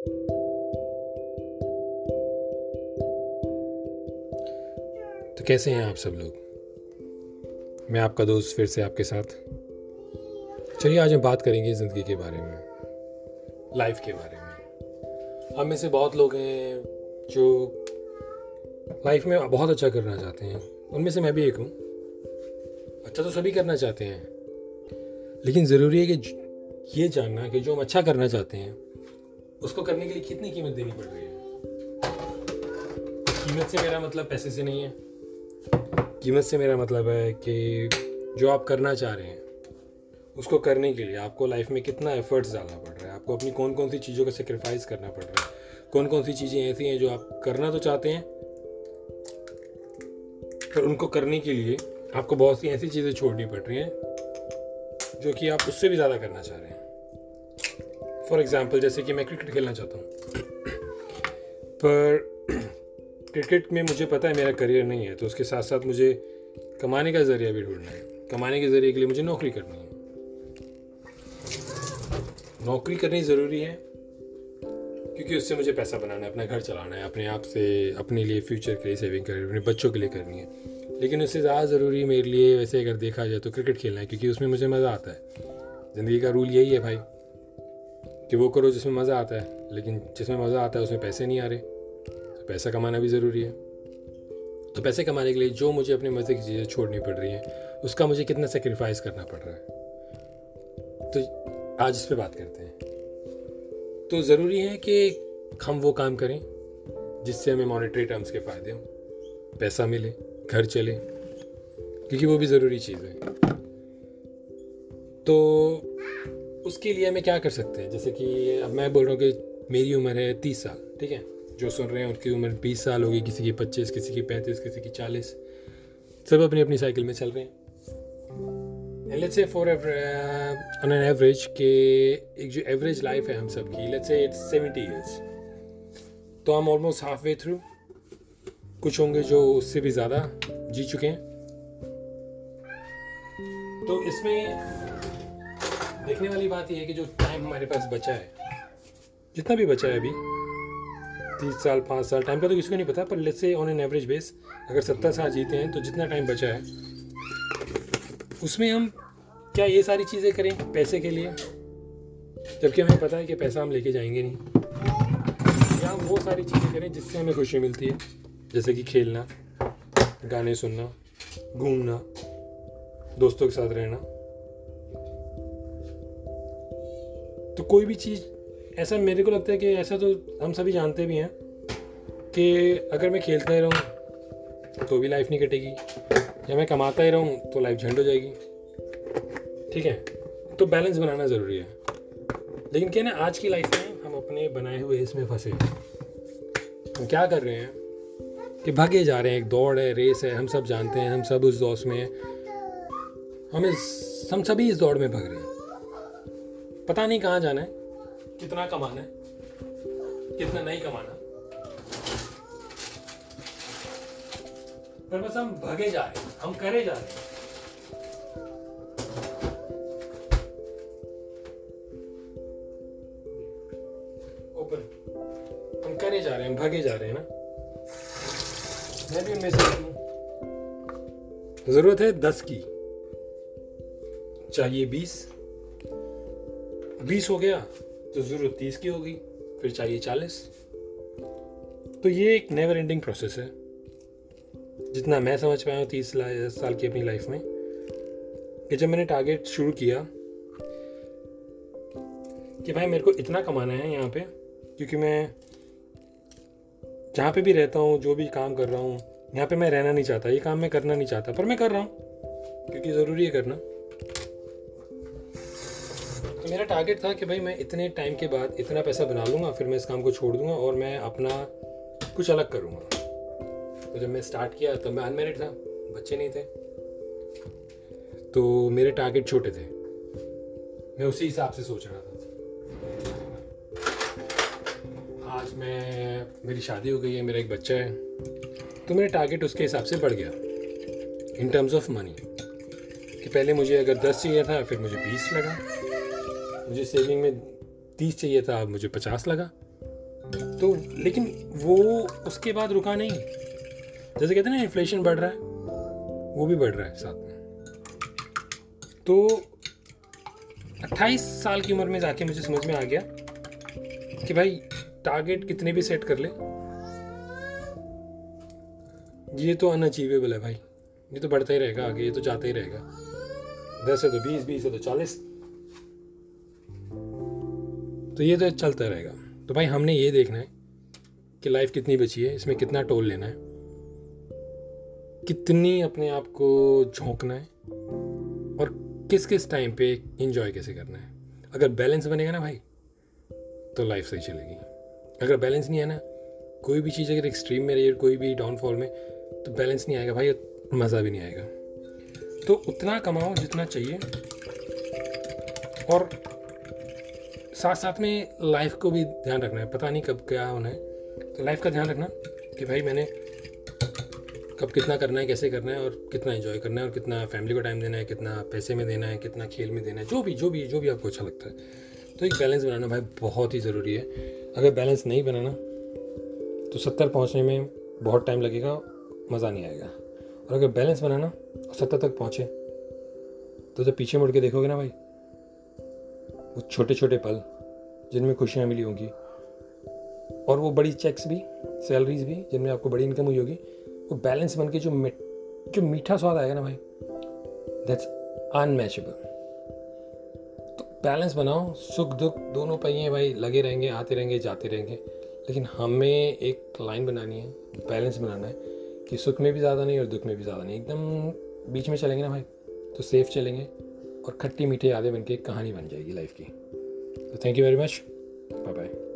तो कैसे हैं आप सब लोग? मैं आपका दोस्त फिर से आपके साथ। चलिए आज हम बात करेंगे ज़िंदगी के बारे में, लाइफ के बारे में। हम में से बहुत लोग हैं जो लाइफ में बहुत अच्छा करना चाहते हैं। उनमें से मैं भी एक हूँ। अच्छा तो सभी करना चाहते हैं। लेकिन ज़रूरी है कि ये जानना कि जो हम अच्छा करना चाहते हैं उसको करने के लिए कितनी कीमत देनी पड़ रही है? कीमत से मेरा मतलब पैसे से नहीं है। कीमत से मेरा मतलब है कि जो आप करना चाह रहे हैं, उसको करने के लिए आपको लाइफ में कितना एफर्ट्स डालना पड़ रहा है। आपको अपनी कौन कौन सी चीज़ों का सेक्रीफाइस करना पड़ रहा है। कौन कौन सी चीज़ें ऐसी हैं जो आप करना तो चाहते हैं, पर उनको करने के लिए आपको बहुत सी ऐसी चीज़ें छोड़नी पड़ रही हैं जो कि आप उससे भी ज़्यादा करना चाह रहे हैं। फॉर एग्ज़ाम्पल जैसे कि मैं क्रिकेट खेलना चाहता हूँ। पर क्रिकेट में मुझे पता है मेरा करियर नहीं है तो उसके साथ साथ मुझे कमाने का ज़रिया भी ढूंढना है। कमाने के ज़रिए के लिए मुझे नौकरी करनी है। नौकरी करनी ज़रूरी है, क्योंकि उससे मुझे पैसा बनाना है, अपना घर चलाना है, अपने आप से, अपने लिए फ्यूचर के लिए सेविंग करनी है, अपने बच्चों के लिए करनी है। लेकिन उससे ज़्यादा ज़रूरी मेरे लिए, वैसे अगर देखा जाए तो क्रिकेट खेलना है, क्योंकि उसमें मुझे मज़ा आता है। ज़िंदगी का रूल यही है भाई। कि वो करो जिसमें मज़ा आता है, लेकिन जिसमें मज़ा आता है उसमें पैसे नहीं आ रहे। तो पैसा कमाना भी ज़रूरी है। तो पैसे कमाने के लिए जो मुझे अपने मज़े की चीज़ें छोड़नी पड़ रही हैं, उसका मुझे कितना सेक्रीफाइस करना पड़ रहा है। तो आज इस पर बात करते हैं। तो ज़रूरी है कि हम वो काम करें, जिससे हमें मॉनेटरी टर्म्स के फ़ायदे हों, पैसा मिले, घर चले, क्योंकि वो भी ज़रूरी चीज़ है। तो उसके लिए हमें क्या कर सकते हैं? जैसे कि अब मैं बोल रहा हूँ कि मेरी उम्र है तीस साल, ठीक है? जो सुन रहे हैं उनकी उम्र बीस साल होगी, किसी की पच्चीस, किसी की पैंतीस, किसी की चालीस। सब अपनी अपनी साइकिल में चल रहे हैं। Let's say for on an average के एक जो एवरेज लाइफ है हम सब की let's say it's seventy years तो हम ऑलमोस्ट हाफ़ वे थ्रू कुछ होंगे जो उससे भी ज़्यादा जी चुके हैं। तो इसमें देखने वाली बात यह है कि जो टाइम हमारे पास बचा है, जितना भी बचा है अभी, तीस साल, पाँच साल टाइम का तो किसी को नहीं पता, पर let's say on an average base अगर सत्तर साल जीते हैं तो जितना टाइम बचा है, उसमें हम क्या ये सारी चीज़ें करें पैसे के लिए? जबकि हमें पता है कि पैसा हम लेके जाएँगे नहीं। या वो सारी चीज़ें करें जिससे हमें खुशी मिलती है, जैसे कि खेलना, गाने सुनना, घूमना, दोस्तों के साथ रहना। तो कोई भी चीज़, ऐसा मेरे को लगता है कि ऐसा तो हम सभी जानते भी हैं कि अगर मैं खेलता ही रहूँ तो भी लाइफ नहीं कटेगी। या मैं कमाता ही रहूँ तो लाइफ झंड हो जाएगी। ठीक है? तो बैलेंस बनाना ज़रूरी है। लेकिन क्या ना, आज की लाइफ में हम अपने बनाए हुए इसमें फंसे। हम क्या कर रहे हैं कि भागे जा रहे हैं। एक दौड़ है रेस है, हम सब जानते हैं, हम सब उस दौड़ में, हम इस हम सभी इस दौड़ में भाग रहे हैं। पता नहीं कहाँ जाना है। कितना कमाना है। कितना नहीं कमाना। पर बस हम भगे जा रहे हैं हम करे जा रहे हैं। ओपन हम करे जा रहे हैं भागे जा रहे हैं ना। मैं भी उनमें से ज़रूरत है दस की। चाहिए बीस। बीस हो गया तो ज़रूरत तीस की होगी, फिर चाहिए चालीस। तो ये एक नेवर एंडिंग प्रोसेस है। जितना मैं समझ पाया हूँ तीस साल की अपनी लाइफ में, कि जब मैंने टारगेट शुरू किया, कि भाई मेरे को इतना कमाना है यहाँ पे, क्योंकि मैं जहाँ पे भी रहता हूँ, जो भी काम कर रहा हूँ, यहाँ पे मैं रहना नहीं चाहता, ये काम मैं करना नहीं चाहता, पर मैं कर रहा हूँ, क्योंकि ज़रूरी है करना। तो मेरा टारगेट था कि भाई मैं इतने टाइम के बाद इतना पैसा बना लूँगा, फिर मैं इस काम को छोड़ दूँगा और मैं अपना कुछ अलग करूँगा। तो जब मैं स्टार्ट किया, तब मैं अनमेरिड था, बच्चे नहीं थे। तो मेरे टारगेट छोटे थे। मैं उसी हिसाब से सोच रहा था। आज मैं, मेरी शादी हो गई है, मेरा एक बच्चा है। तो मेरा टारगेट उसके हिसाब से बढ़ गया। इन टर्म्स ऑफ़ मनी कि पहले मुझे अगर दस चाहिए था, फिर मुझे बीस लगा। मुझे सेविंग में तीस चाहिए था मुझे पचास लगा। तो लेकिन वो उसके बाद रुका नहीं। जैसे कहते हैं ना इन्फ्लेशन बढ़ रहा है, वो भी बढ़ रहा है साथ में। तो 28 साल की उम्र में जाके मुझे समझ में आ गया कि भाई टारगेट कितने भी सेट कर ले। ये तो अनअचीवेबल है भाई। ये तो बढ़ता ही रहेगा, आगे ये तो जाता ही रहेगा। दस है तो बीस बीस है तो चालीस। तो ये तो चलता रहेगा। तो भाई हमने ये देखना है कि लाइफ कितनी बची है, इसमें कितना टोल लेना है। कितनी अपने आप को झोंकना है और किस किस टाइम पे इंजॉय कैसे करना है। अगर बैलेंस बनेगा ना भाई तो लाइफ सही चलेगी। अगर बैलेंस नहीं है ना, कोई भी चीज़ अगर एक्सट्रीम में रही कोई भी डाउनफॉल में तो बैलेंस नहीं आएगा भाई मज़ा भी नहीं आएगा। तो उतना कमाओ जितना चाहिए और साथ साथ में लाइफ को भी ध्यान रखना है। पता नहीं कब क्या होना है। तो लाइफ का ध्यान रखना कि भाई मैंने कब कितना करना है, कैसे करना है और कितना एंजॉय करना है और कितना फैमिली को टाइम देना है, कितना पैसे में देना है, कितना खेल में देना है, जो भी जो भी जो भी आपको अच्छा लगता है। तो एक बैलेंस बनाना भाई बहुत ही ज़रूरी है। अगर बैलेंस नहीं बनाना तो सत्तर पहुँचने में बहुत टाइम लगेगा, मज़ा नहीं आएगा। और अगर बैलेंस बनाना और सत्तर तक पहुँचे तो जब पीछे मुड़ के देखोगे ना भाई वो छोटे छोटे पल, जिनमें खुशियाँ मिली होंगी। और वो बड़ी चेक्स भी सैलरीज भी, जिनमें आपको बड़ी इनकम हुई होगी। वो बैलेंस बन के जो जो मीठा स्वाद आएगा ना भाई दैट्स अनमैचेबल तो बैलेंस बनाओ, सुख दुख दोनों पहिए भाई लगे रहेंगे, आते रहेंगे, जाते रहेंगे। लेकिन हमें एक लाइन बनानी है बैलेंस बनाना है, कि सुख में भी ज़्यादा नहीं और दुख में भी ज़्यादा नहीं। एकदम बीच में चलेंगे ना भाई तो सेफ़ चलेंगे। और खट्टी मीठे यादें बन के एक कहानी बन जाएगी लाइफ की। तो thank you very much bye bye